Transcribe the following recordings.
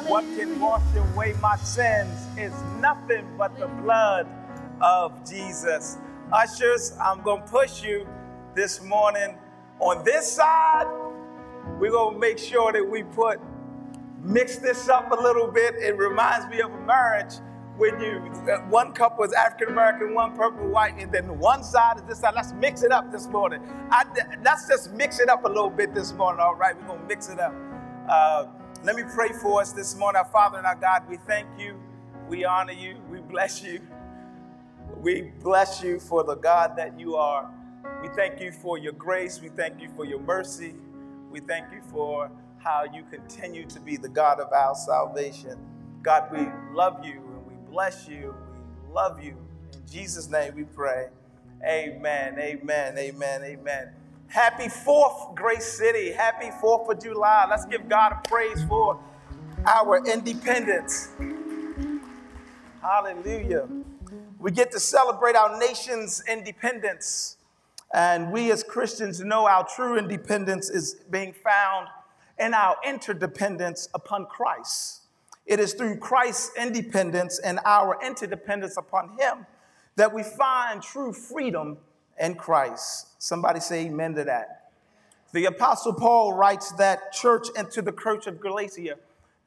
What can wash away my sins is nothing but the blood of Jesus. Ushers, I'm going to push you this morning. On this side, we're going to make sure that we put, mix this up a little bit. It reminds me of a marriage when you, one couple is African American, one purple white, and then one side is this side. Let's mix it up this morning. I, let's just mix it up a little bit this morning, all right? We're going to mix it up. Uh, let me pray for us this morning. Our Father and our God, we thank you, we honor you, we bless you. We bless you for the God that you are. We thank you for your grace. We thank you for your mercy. We thank you for how you continue to be the God of our salvation. God, we love you and we bless you. We love you. In Jesus' name we pray. Amen, amen, amen, amen. Happy 4th, Grace City. Happy 4th of July. Let's give God a praise for our independence. Hallelujah we get to celebrate our nation's independence. And we as Christians know our true independence is being found in our interdependence upon Christ. It is through Christ's independence and our interdependence upon Him that we find true freedom in Christ. Somebody say amen to that. The Apostle Paul writes that church and to the church of Galatia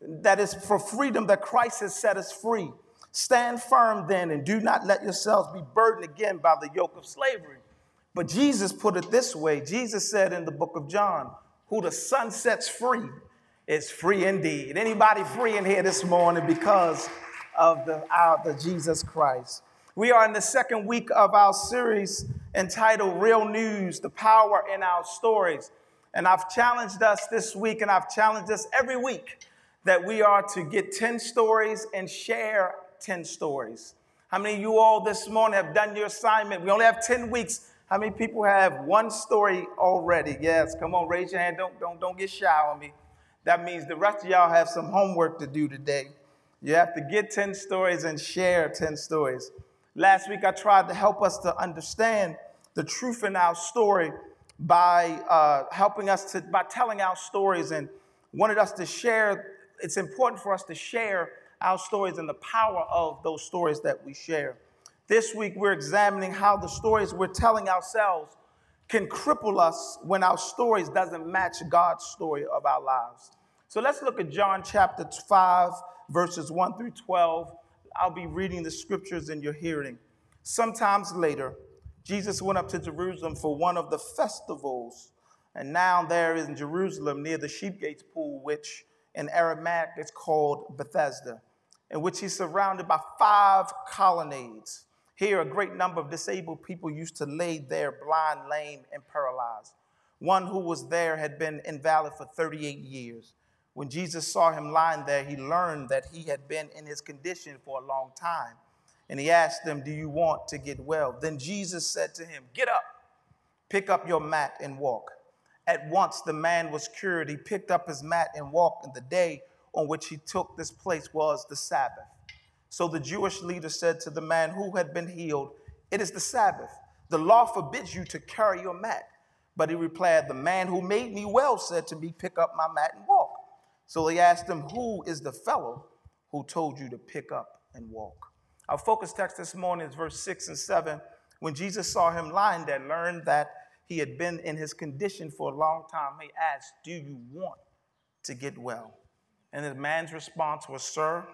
that is for freedom that Christ has set us free. Stand firm then and do not let yourselves be burdened again by the yoke of slavery. But Jesus put it this way Jesus said in the book of John, Who the Son sets free is free indeed. Anybody free in here this morning because of the, our, the Jesus Christ? We are in the second week of our series entitled Real News The Power in Our Stories. And I've challenged us this week, and I've challenged us every week that we are to get 10 stories and share 10 stories. How many of you all this morning have done your assignment? We only have 10 weeks. How many people have one story already? Yes, come on, raise your hand. Don't, don't, don't get shy on me. That means the rest of y'all have some homework to do today. You have to get 10 stories and share 10 stories. Last week, I tried to help us to understand the truth in our story by uh, helping us to, by telling our stories and wanted us to share. It's important for us to share our stories and the power of those stories that we share. This week, we're examining how the stories we're telling ourselves can cripple us when our stories doesn't match God's story of our lives. So let's look at John chapter 5, verses 1 through 12. I'll be reading the scriptures in your hearing. Sometimes later, Jesus went up to Jerusalem for one of the festivals. And now there is in Jerusalem near the sheep gates pool, which in Aramaic it's called Bethesda, in which he's surrounded by five colonnades. Here, a great number of disabled people used to lay there, blind, lame, and paralyzed. One who was there had been invalid for 38 years. When Jesus saw him lying there, he learned that he had been in his condition for a long time. And he asked them, Do you want to get well? Then Jesus said to him, Get up, pick up your mat, and walk. At once the man was cured. He picked up his mat and walked, and the day on which he took this place was the Sabbath. So the Jewish leader said to the man who had been healed, It is the Sabbath. The law forbids you to carry your mat. But he replied, The man who made me well said to me, Pick up my mat and walk. So they asked him, Who is the fellow who told you to pick up and walk? Our focus text this morning is verse 6 and 7. When Jesus saw him lying there, learned that he had been in his condition for a long time, he asked, Do you want to get well? And the man's response was, Sir,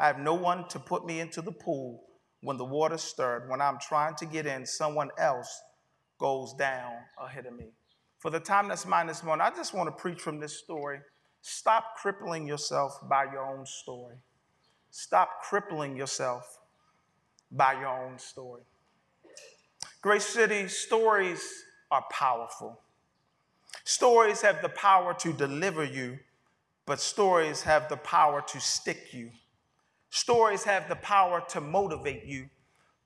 I have no one to put me into the pool when the water stirred. When I'm trying to get in, someone else goes down ahead of me. For the time that's mine this morning, I just want to preach from this story. Stop crippling yourself by your own story. Stop crippling yourself by your own story. Grace City stories are powerful. Stories have the power to deliver you, but stories have the power to stick you. Stories have the power to motivate you,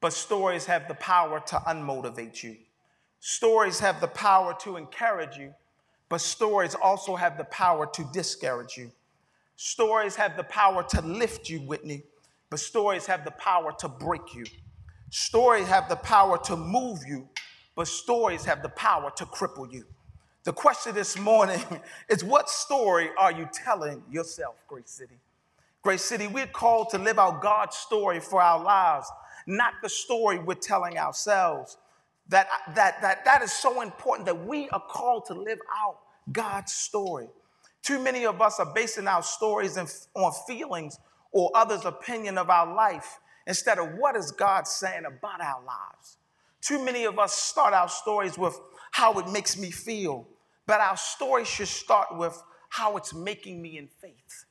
but stories have the power to unmotivate you. Stories have the power to encourage you, but stories also have the power to discourage you. Stories have the power to lift you, Whitney, but stories have the power to break you. Stories have the power to move you, but stories have the power to cripple you. The question this morning is what story are you telling yourself, Grace City? Grace City, we're called to live out God's story for our lives, not the story we're telling ourselves. That, that, that, that is so important that we are called to live out God's story. Too many of us are basing our stories on feelings or others' opinion of our life instead of what is God saying about our lives. Too many of us start our stories with how it makes me feel, but our story should start with how it's making me in faith.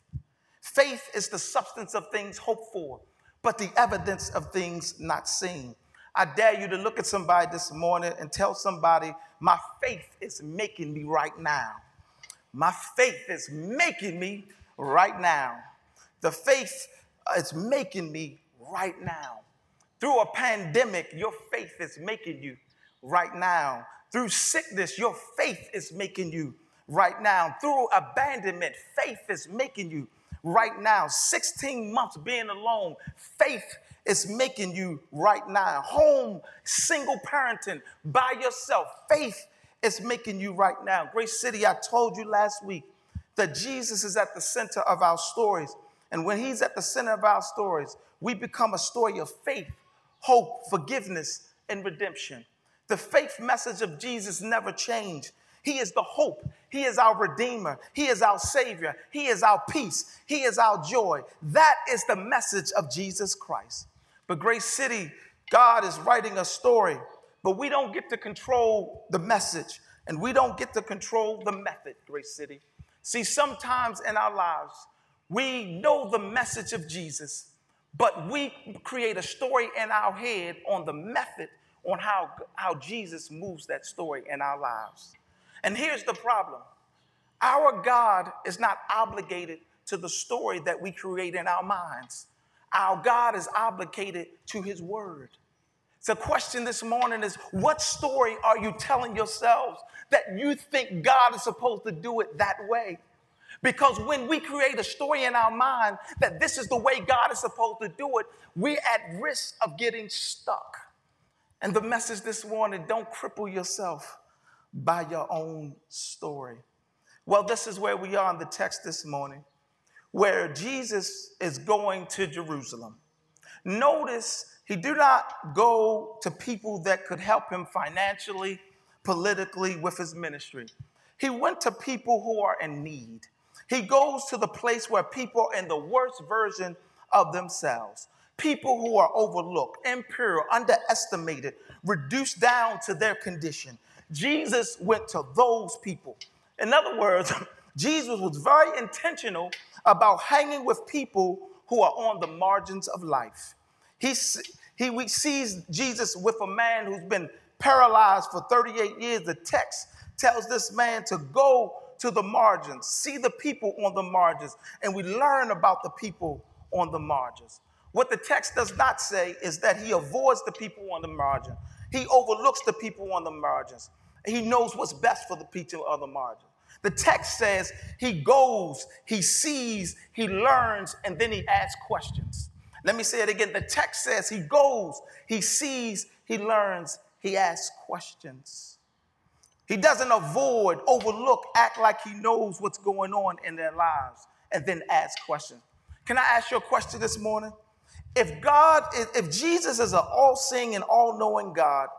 Faith is the substance of things hoped for, but the evidence of things not seen. I dare you to look at somebody this morning and tell somebody, My faith is making me right now. My faith is making me right now. The faith uh, is making me right now. Through a pandemic, your faith is making you right now. Through sickness, your faith is making you right now. Through abandonment, faith is making you right now. 16 months being alone, faith is making you right now. Home, single parenting, by yourself, faith is making you right now. Grace City, I told you last week that Jesus is at the center of our stories. And when he's at the center of our stories, we become a story of faith, hope, forgiveness, and redemption. The faith message of Jesus never changed. He is the hope. He is our Redeemer. He is our Savior. He is our peace. He is our joy. That is the message of Jesus Christ. But Grace City, God is writing a story but we don't get to control the message and we don't get to control the method, Grace City. See, sometimes in our lives, we know the message of Jesus, but we create a story in our head on the method on how, how Jesus moves that story in our lives. And here's the problem our God is not obligated to the story that we create in our minds, our God is obligated to his word. The question this morning is what story are you telling yourselves that you think God is supposed to do it that way? Because when we create a story in our mind that this is the way God is supposed to do it, we're at risk of getting stuck. And the message this morning don't cripple yourself by your own story. Well, this is where we are in the text this morning, where Jesus is going to Jerusalem. Notice he did not go to people that could help him financially, politically, with his ministry. He went to people who are in need. He goes to the place where people are in the worst version of themselves. People who are overlooked, impure, underestimated, reduced down to their condition. Jesus went to those people. In other words, Jesus was very intentional about hanging with people who are on the margins of life. He, he sees Jesus with a man who's been paralyzed for 38 years. The text tells this man to go to the margins, see the people on the margins, and we learn about the people on the margins. What the text does not say is that he avoids the people on the margin. He overlooks the people on the margins. He knows what's best for the people on the margin. The text says he goes, he sees, he learns, and then he asks questions. Let me say it again. The text says he goes, he sees, he learns, he asks questions. He doesn't avoid, overlook, act like he knows what's going on in their lives, and then ask questions. Can I ask you a question this morning? If God, if Jesus is an all seeing and all knowing God,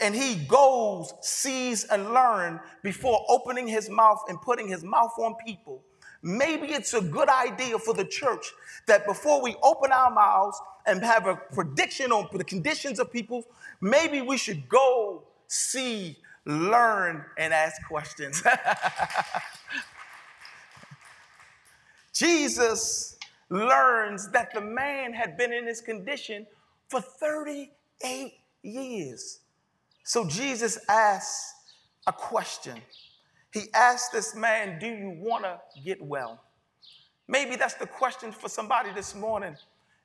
and he goes, sees, and learns before opening his mouth and putting his mouth on people, maybe it's a good idea for the church that before we open our mouths and have a prediction on the conditions of people, maybe we should go, see, learn, and ask questions. Jesus learns that the man had been in this condition for 38 years. So Jesus asks a question. He asked this man, Do you want to get well? Maybe that's the question for somebody this morning.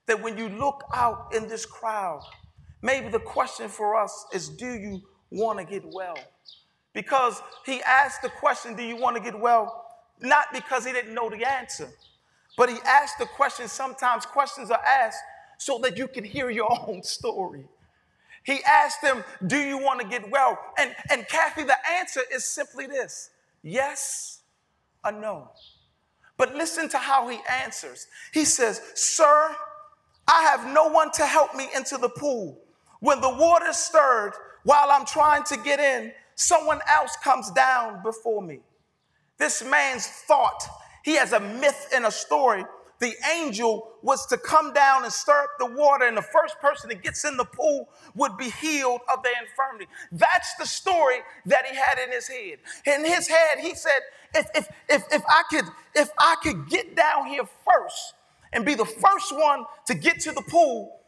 That when you look out in this crowd, maybe the question for us is, Do you want to get well? Because he asked the question, Do you want to get well? Not because he didn't know the answer, but he asked the question. Sometimes questions are asked so that you can hear your own story. He asked them, Do you want to get well? And, and Kathy, the answer is simply this yes or no. But listen to how he answers. He says, Sir, I have no one to help me into the pool. When the water stirred while I'm trying to get in, someone else comes down before me. This man's thought, he has a myth and a story. The angel was to come down and stir up the water, and the first person that gets in the pool would be healed of their infirmity. That's the story that he had in his head. In his head, he said, if, if, if, if I could, if I could get down here first and be the first one to get to the pool,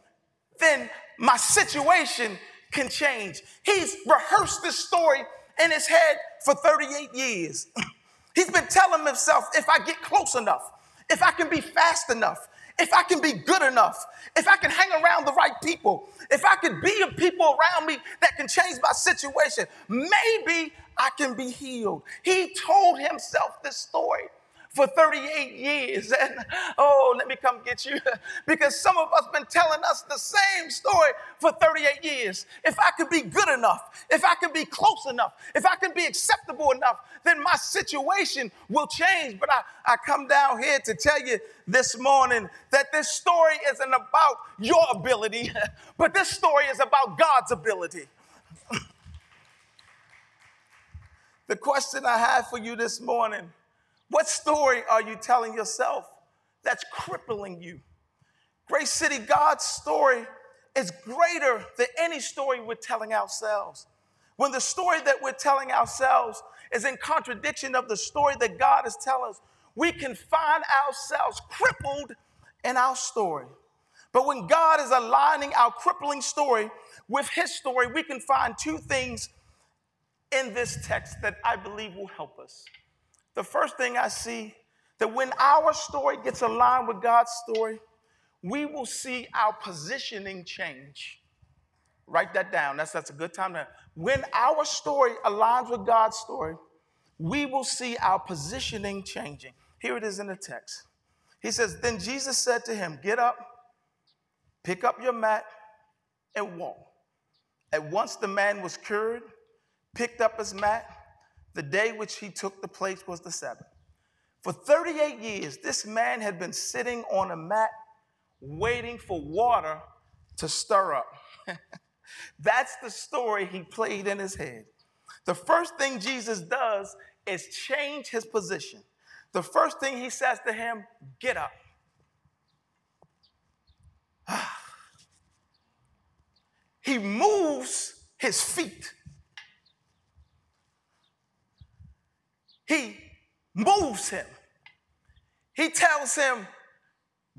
then my situation can change. He's rehearsed this story in his head for 38 years. He's been telling himself, if I get close enough, if I can be fast enough, if I can be good enough, if I can hang around the right people, if I can be a people around me that can change my situation, maybe I can be healed. He told himself this story for 38 years. And oh, let me come get you. Because some of us been telling us the same story for 38 years. If I could be good enough, if I can be close enough, if I can be acceptable enough, then my situation will change. But I, I come down here to tell you this morning that this story isn't about your ability, but this story is about God's ability. the question I have for you this morning what story are you telling yourself that's crippling you? Grace City, God's story is greater than any story we're telling ourselves. When the story that we're telling ourselves is in contradiction of the story that God is telling us, we can find ourselves crippled in our story. But when God is aligning our crippling story with His story, we can find two things in this text that I believe will help us. The first thing I see that when our story gets aligned with God's story, we will see our positioning change. Write that down. That's, that's a good time to. When our story aligns with God's story, we will see our positioning changing. Here it is in the text. He says, Then Jesus said to him, Get up, pick up your mat, and walk. At once the man was cured, picked up his mat, the day which he took the place was the Sabbath. For 38 years, this man had been sitting on a mat waiting for water to stir up. That's the story he played in his head. The first thing Jesus does is change his position. The first thing he says to him, get up. he moves his feet. He moves him. He tells him,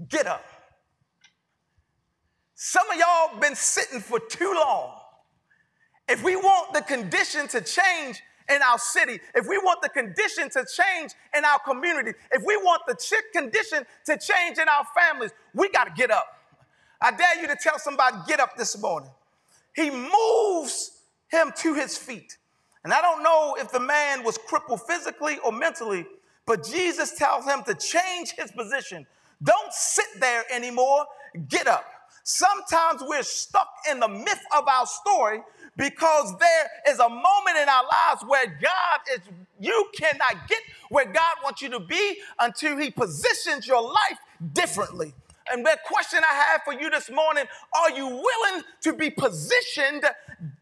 get up. Some of y'all been sitting for too long. If we want the condition to change in our city, if we want the condition to change in our community, if we want the condition to change in our families, we got to get up. I dare you to tell somebody, get up this morning. He moves him to his feet. And I don't know if the man was crippled physically or mentally, but Jesus tells him to change his position. Don't sit there anymore, get up. Sometimes we're stuck in the myth of our story because there is a moment in our lives where God is, you cannot get where God wants you to be until He positions your life differently. And the question I have for you this morning are you willing to be positioned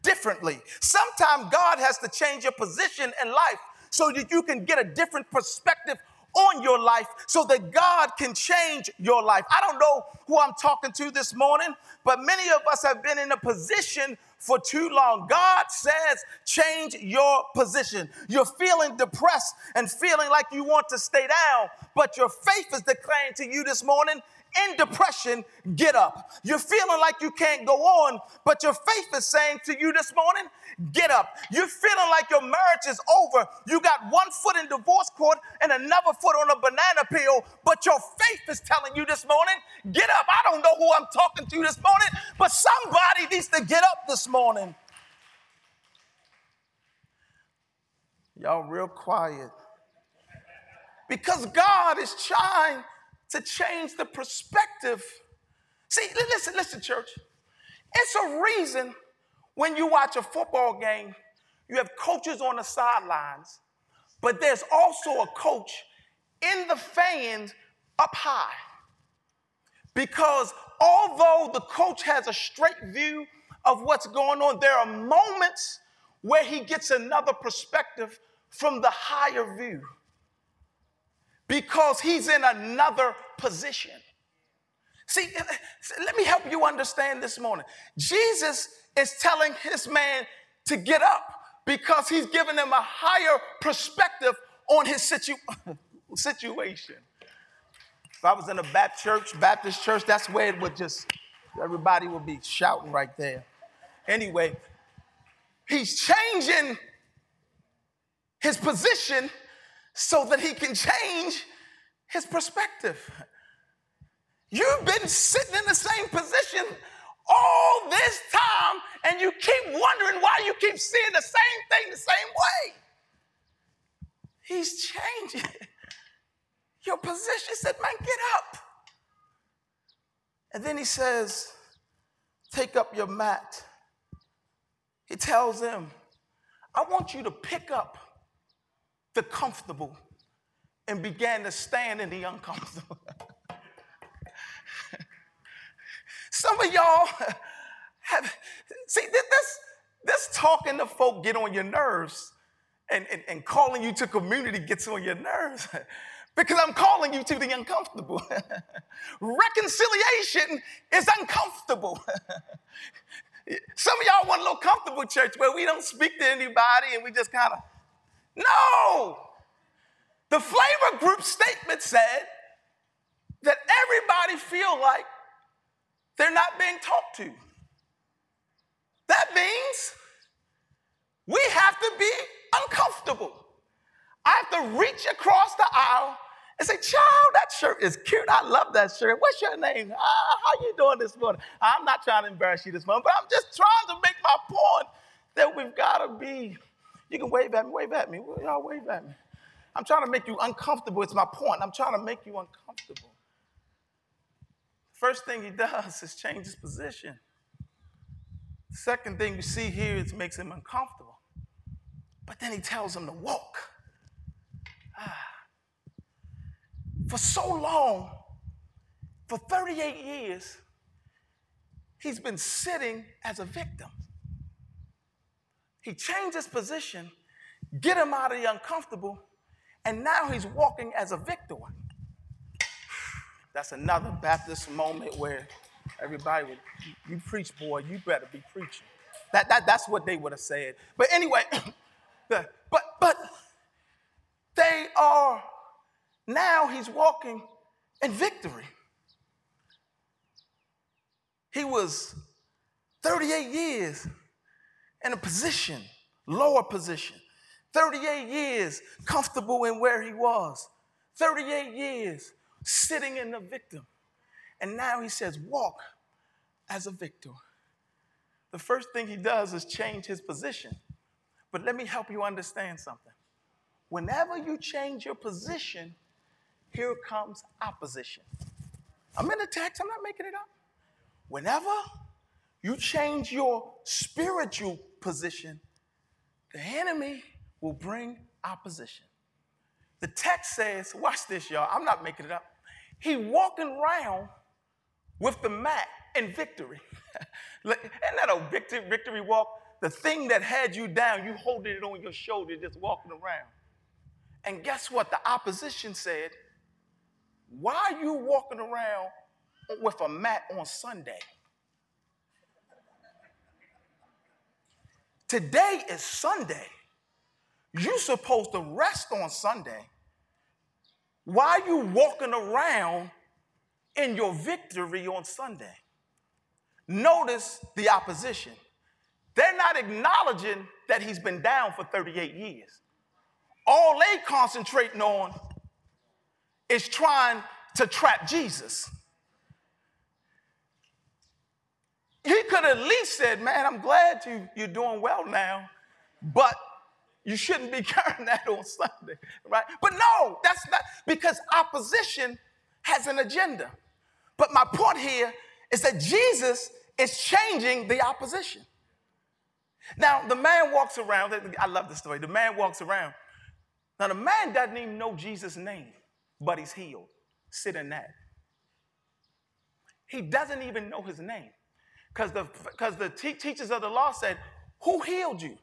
differently? Sometimes God has to change your position in life so that you can get a different perspective on your life so that God can change your life. I don't know who I'm talking to this morning, but many of us have been in a position for too long. God says, change your position. You're feeling depressed and feeling like you want to stay down, but your faith is declaring to you this morning, in depression, get up. You're feeling like you can't go on, but your faith is saying to you this morning, get up. You're feeling like your marriage is over. You got one foot in divorce court and another foot on a banana peel, but your faith is telling you this morning, get up. I don't know who I'm talking to this morning, but somebody needs to get up this morning. Y'all real quiet. Because God is trying to change the perspective. See, listen, listen, church. It's a reason when you watch a football game, you have coaches on the sidelines, but there's also a coach in the fans up high. Because although the coach has a straight view of what's going on, there are moments where he gets another perspective from the higher view because he's in another position. See, eh, eh, let me help you understand this morning. Jesus is telling his man to get up because he's giving him a higher perspective on his situ- situation. If I was in a Baptist church, Baptist church, that's where it would just, everybody would be shouting right there. Anyway, he's changing his position so that he can change his perspective. You've been sitting in the same position all this time, and you keep wondering why you keep seeing the same thing the same way. He's changing your position. He said, Man, get up. And then he says, Take up your mat. He tells them, I want you to pick up the comfortable and began to stand in the uncomfortable. Some of y'all have, see, this, this talking to folk get on your nerves and, and, and calling you to community gets on your nerves because I'm calling you to the uncomfortable. Reconciliation is uncomfortable. Some of y'all want a little comfortable church where we don't speak to anybody and we just kind of, no. The flavor group statement said that everybody feel like they're not being talked to. That means we have to be uncomfortable. I have to reach across the aisle and say, child, that shirt is cute. I love that shirt. What's your name? Ah, how you doing this morning? I'm not trying to embarrass you this morning, but I'm just trying to make my point that we've got to be. You can wave at me, wave at me. Y'all wave at me. I'm trying to make you uncomfortable. It's my point. I'm trying to make you uncomfortable. First thing he does is change his position. Second thing we see here is makes him uncomfortable. But then he tells him to walk. Ah. For so long, for 38 years, he's been sitting as a victim. He changed his position, get him out of the uncomfortable, and now he's walking as a victor. That's another Baptist moment where everybody would, you preach, boy, you better be preaching. That, that, that's what they would have said. But anyway, the, but, but they are, now he's walking in victory. He was 38 years in a position, lower position. 38 years comfortable in where he was. 38 years sitting in the victim. And now he says, walk as a victor. The first thing he does is change his position. But let me help you understand something. Whenever you change your position, here comes opposition. I'm in the text, I'm not making it up. Whenever you change your spiritual position, the enemy will bring opposition. The text says, watch this, y'all. I'm not making it up. He walking around with the mat in victory. Isn't that a victory, victory walk? The thing that had you down, you holding it on your shoulder, just walking around. And guess what? The opposition said, Why are you walking around with a mat on Sunday? Today is Sunday. You're supposed to rest on Sunday. Why are you walking around in your victory on Sunday? Notice the opposition. They're not acknowledging that he's been down for 38 years. All they concentrating on is trying to trap Jesus. He could at least said, Man, I'm glad you, you're doing well now, but you shouldn't be carrying that on Sunday, right? But no, that's not because opposition has an agenda. But my point here is that Jesus is changing the opposition. Now, the man walks around, I love the story. The man walks around. Now, the man doesn't even know Jesus' name. but he's healed. Sit in that. He doesn't even know his name. Because the, the te- teachers of the law said, Who healed you?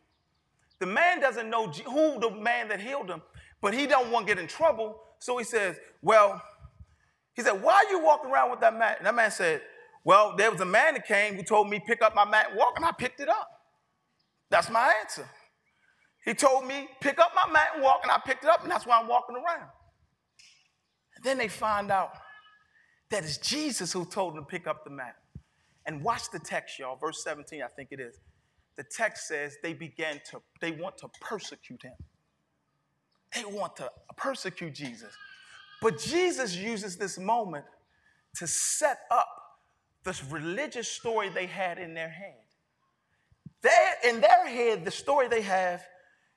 The man doesn't know G- who the man that healed him, but he don't want to get in trouble. So he says, Well, he said, Why are you walking around with that man? And that man said, Well, there was a man that came who told me pick up my mat and walk, and I picked it up. That's my answer. He told me pick up my mat and walk, and I picked it up, and that's why I'm walking around. And then they find out that it's Jesus who told him to pick up the mat. And watch the text, y'all, verse 17, I think it is. The text says they began to, they want to persecute him. They want to persecute Jesus. But Jesus uses this moment to set up this religious story they had in their head. They, in their head, the story they have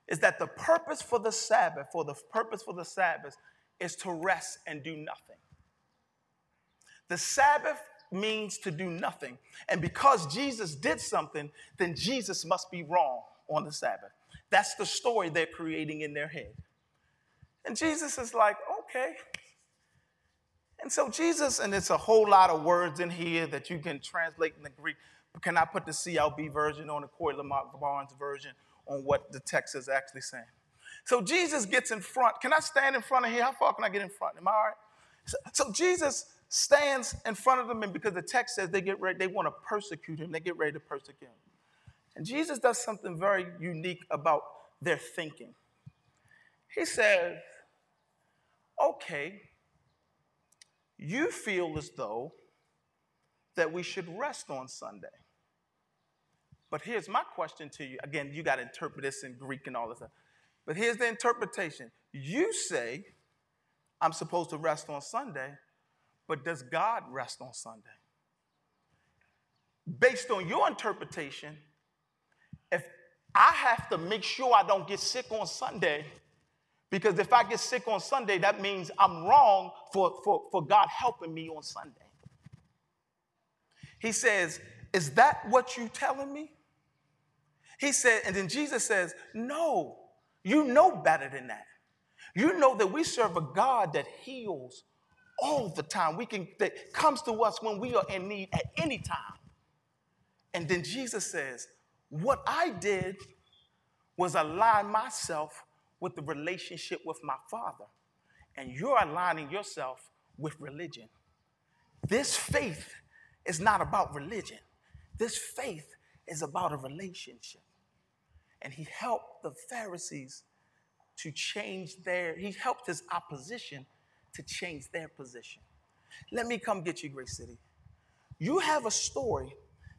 is that the purpose for the Sabbath, for the purpose for the Sabbath, is to rest and do nothing. The Sabbath means to do nothing. And because Jesus did something, then Jesus must be wrong on the Sabbath. That's the story they're creating in their head. And Jesus is like, okay. And so Jesus, and it's a whole lot of words in here that you can translate in the Greek. Can I put the CLB version on the Corey Lamont Barnes version on what the text is actually saying? So Jesus gets in front. Can I stand in front of here? How far can I get in front? Am I all right? So, so Jesus stands in front of them, and because the text says they get ready, they want to persecute him, they get ready to persecute him. And Jesus does something very unique about their thinking. He says, okay, you feel as though that we should rest on Sunday. But here's my question to you. Again, you got to interpret this in Greek and all this stuff. But here's the interpretation. You say, I'm supposed to rest on Sunday, but does God rest on Sunday? Based on your interpretation, if I have to make sure I don't get sick on Sunday, because if I get sick on Sunday, that means I'm wrong for, for, for God helping me on Sunday. He says, Is that what you're telling me? He said, and then Jesus says, No, you know better than that. You know that we serve a God that heals all the time. We can that comes to us when we are in need at any time. And then Jesus says, What I did was align myself with the relationship with my Father. And you're aligning yourself with religion. This faith is not about religion. This faith is about a relationship. And he helped the Pharisees to change their, he helped his opposition to change their position. Let me come get you, Grace City. You have a story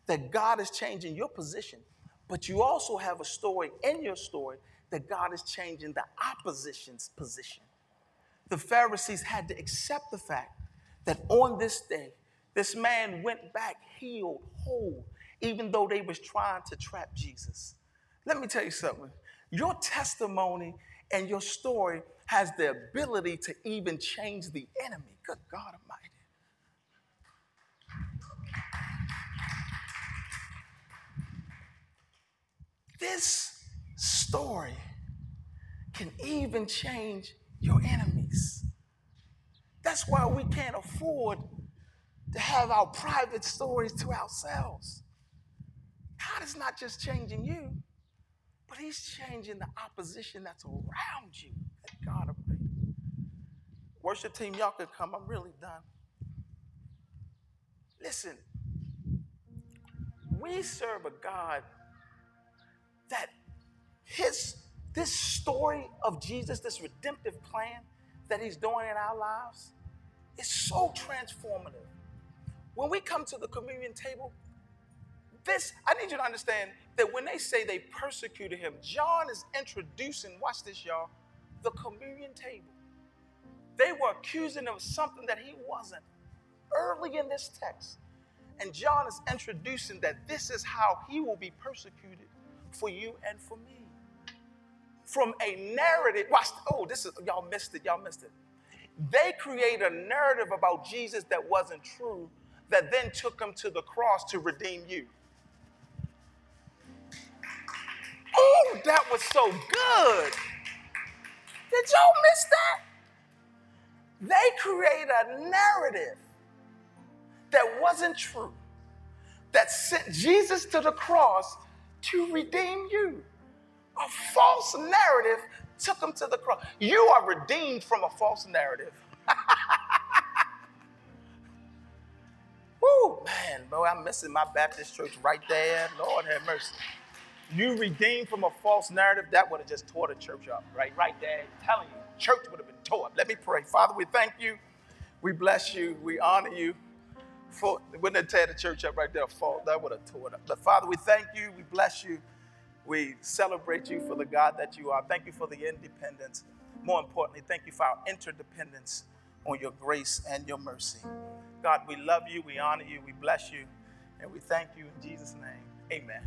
that God is changing your position, but you also have a story in your story that God is changing the opposition's position. The Pharisees had to accept the fact that on this day, this man went back healed, whole, even though they was trying to trap Jesus. Let me tell you something. Your testimony and your story has the ability to even change the enemy. Good God Almighty. This story can even change your enemies. That's why we can't afford to have our private stories to ourselves. God is not just changing you, but He's changing the opposition that's around you. Thank God Almighty. Worship team, y'all could come. I'm really done. Listen, we serve a God that his this story of Jesus, this redemptive plan that he's doing in our lives, is so transformative. When we come to the communion table, this, I need you to understand that when they say they persecuted him, John is introducing, watch this, y'all, the communion table. They were accusing him of something that he wasn't early in this text. And John is introducing that this is how he will be persecuted for you and for me. From a narrative, watch, oh, this is, y'all missed it, y'all missed it. They create a narrative about Jesus that wasn't true, that then took him to the cross to redeem you. Oh, that was so good. Did y'all miss that? They create a narrative that wasn't true, that sent Jesus to the cross to redeem you. A false narrative took him to the cross. You are redeemed from a false narrative. Woo, man, boy, I'm missing my Baptist church right there. Lord have mercy. You redeemed from a false narrative, that would have just tore the church up, right? Right there. I'm telling you, church would have been tore up. Let me pray. Father, we thank you. We bless you. We honor you. For, wouldn't have tear the church up right there, fault. That would have tore it up. But Father, we thank you. We bless you. We celebrate you for the God that you are. Thank you for the independence. More importantly, thank you for our interdependence on your grace and your mercy. God, we love you, we honor you, we bless you, and we thank you in Jesus' name. Amen.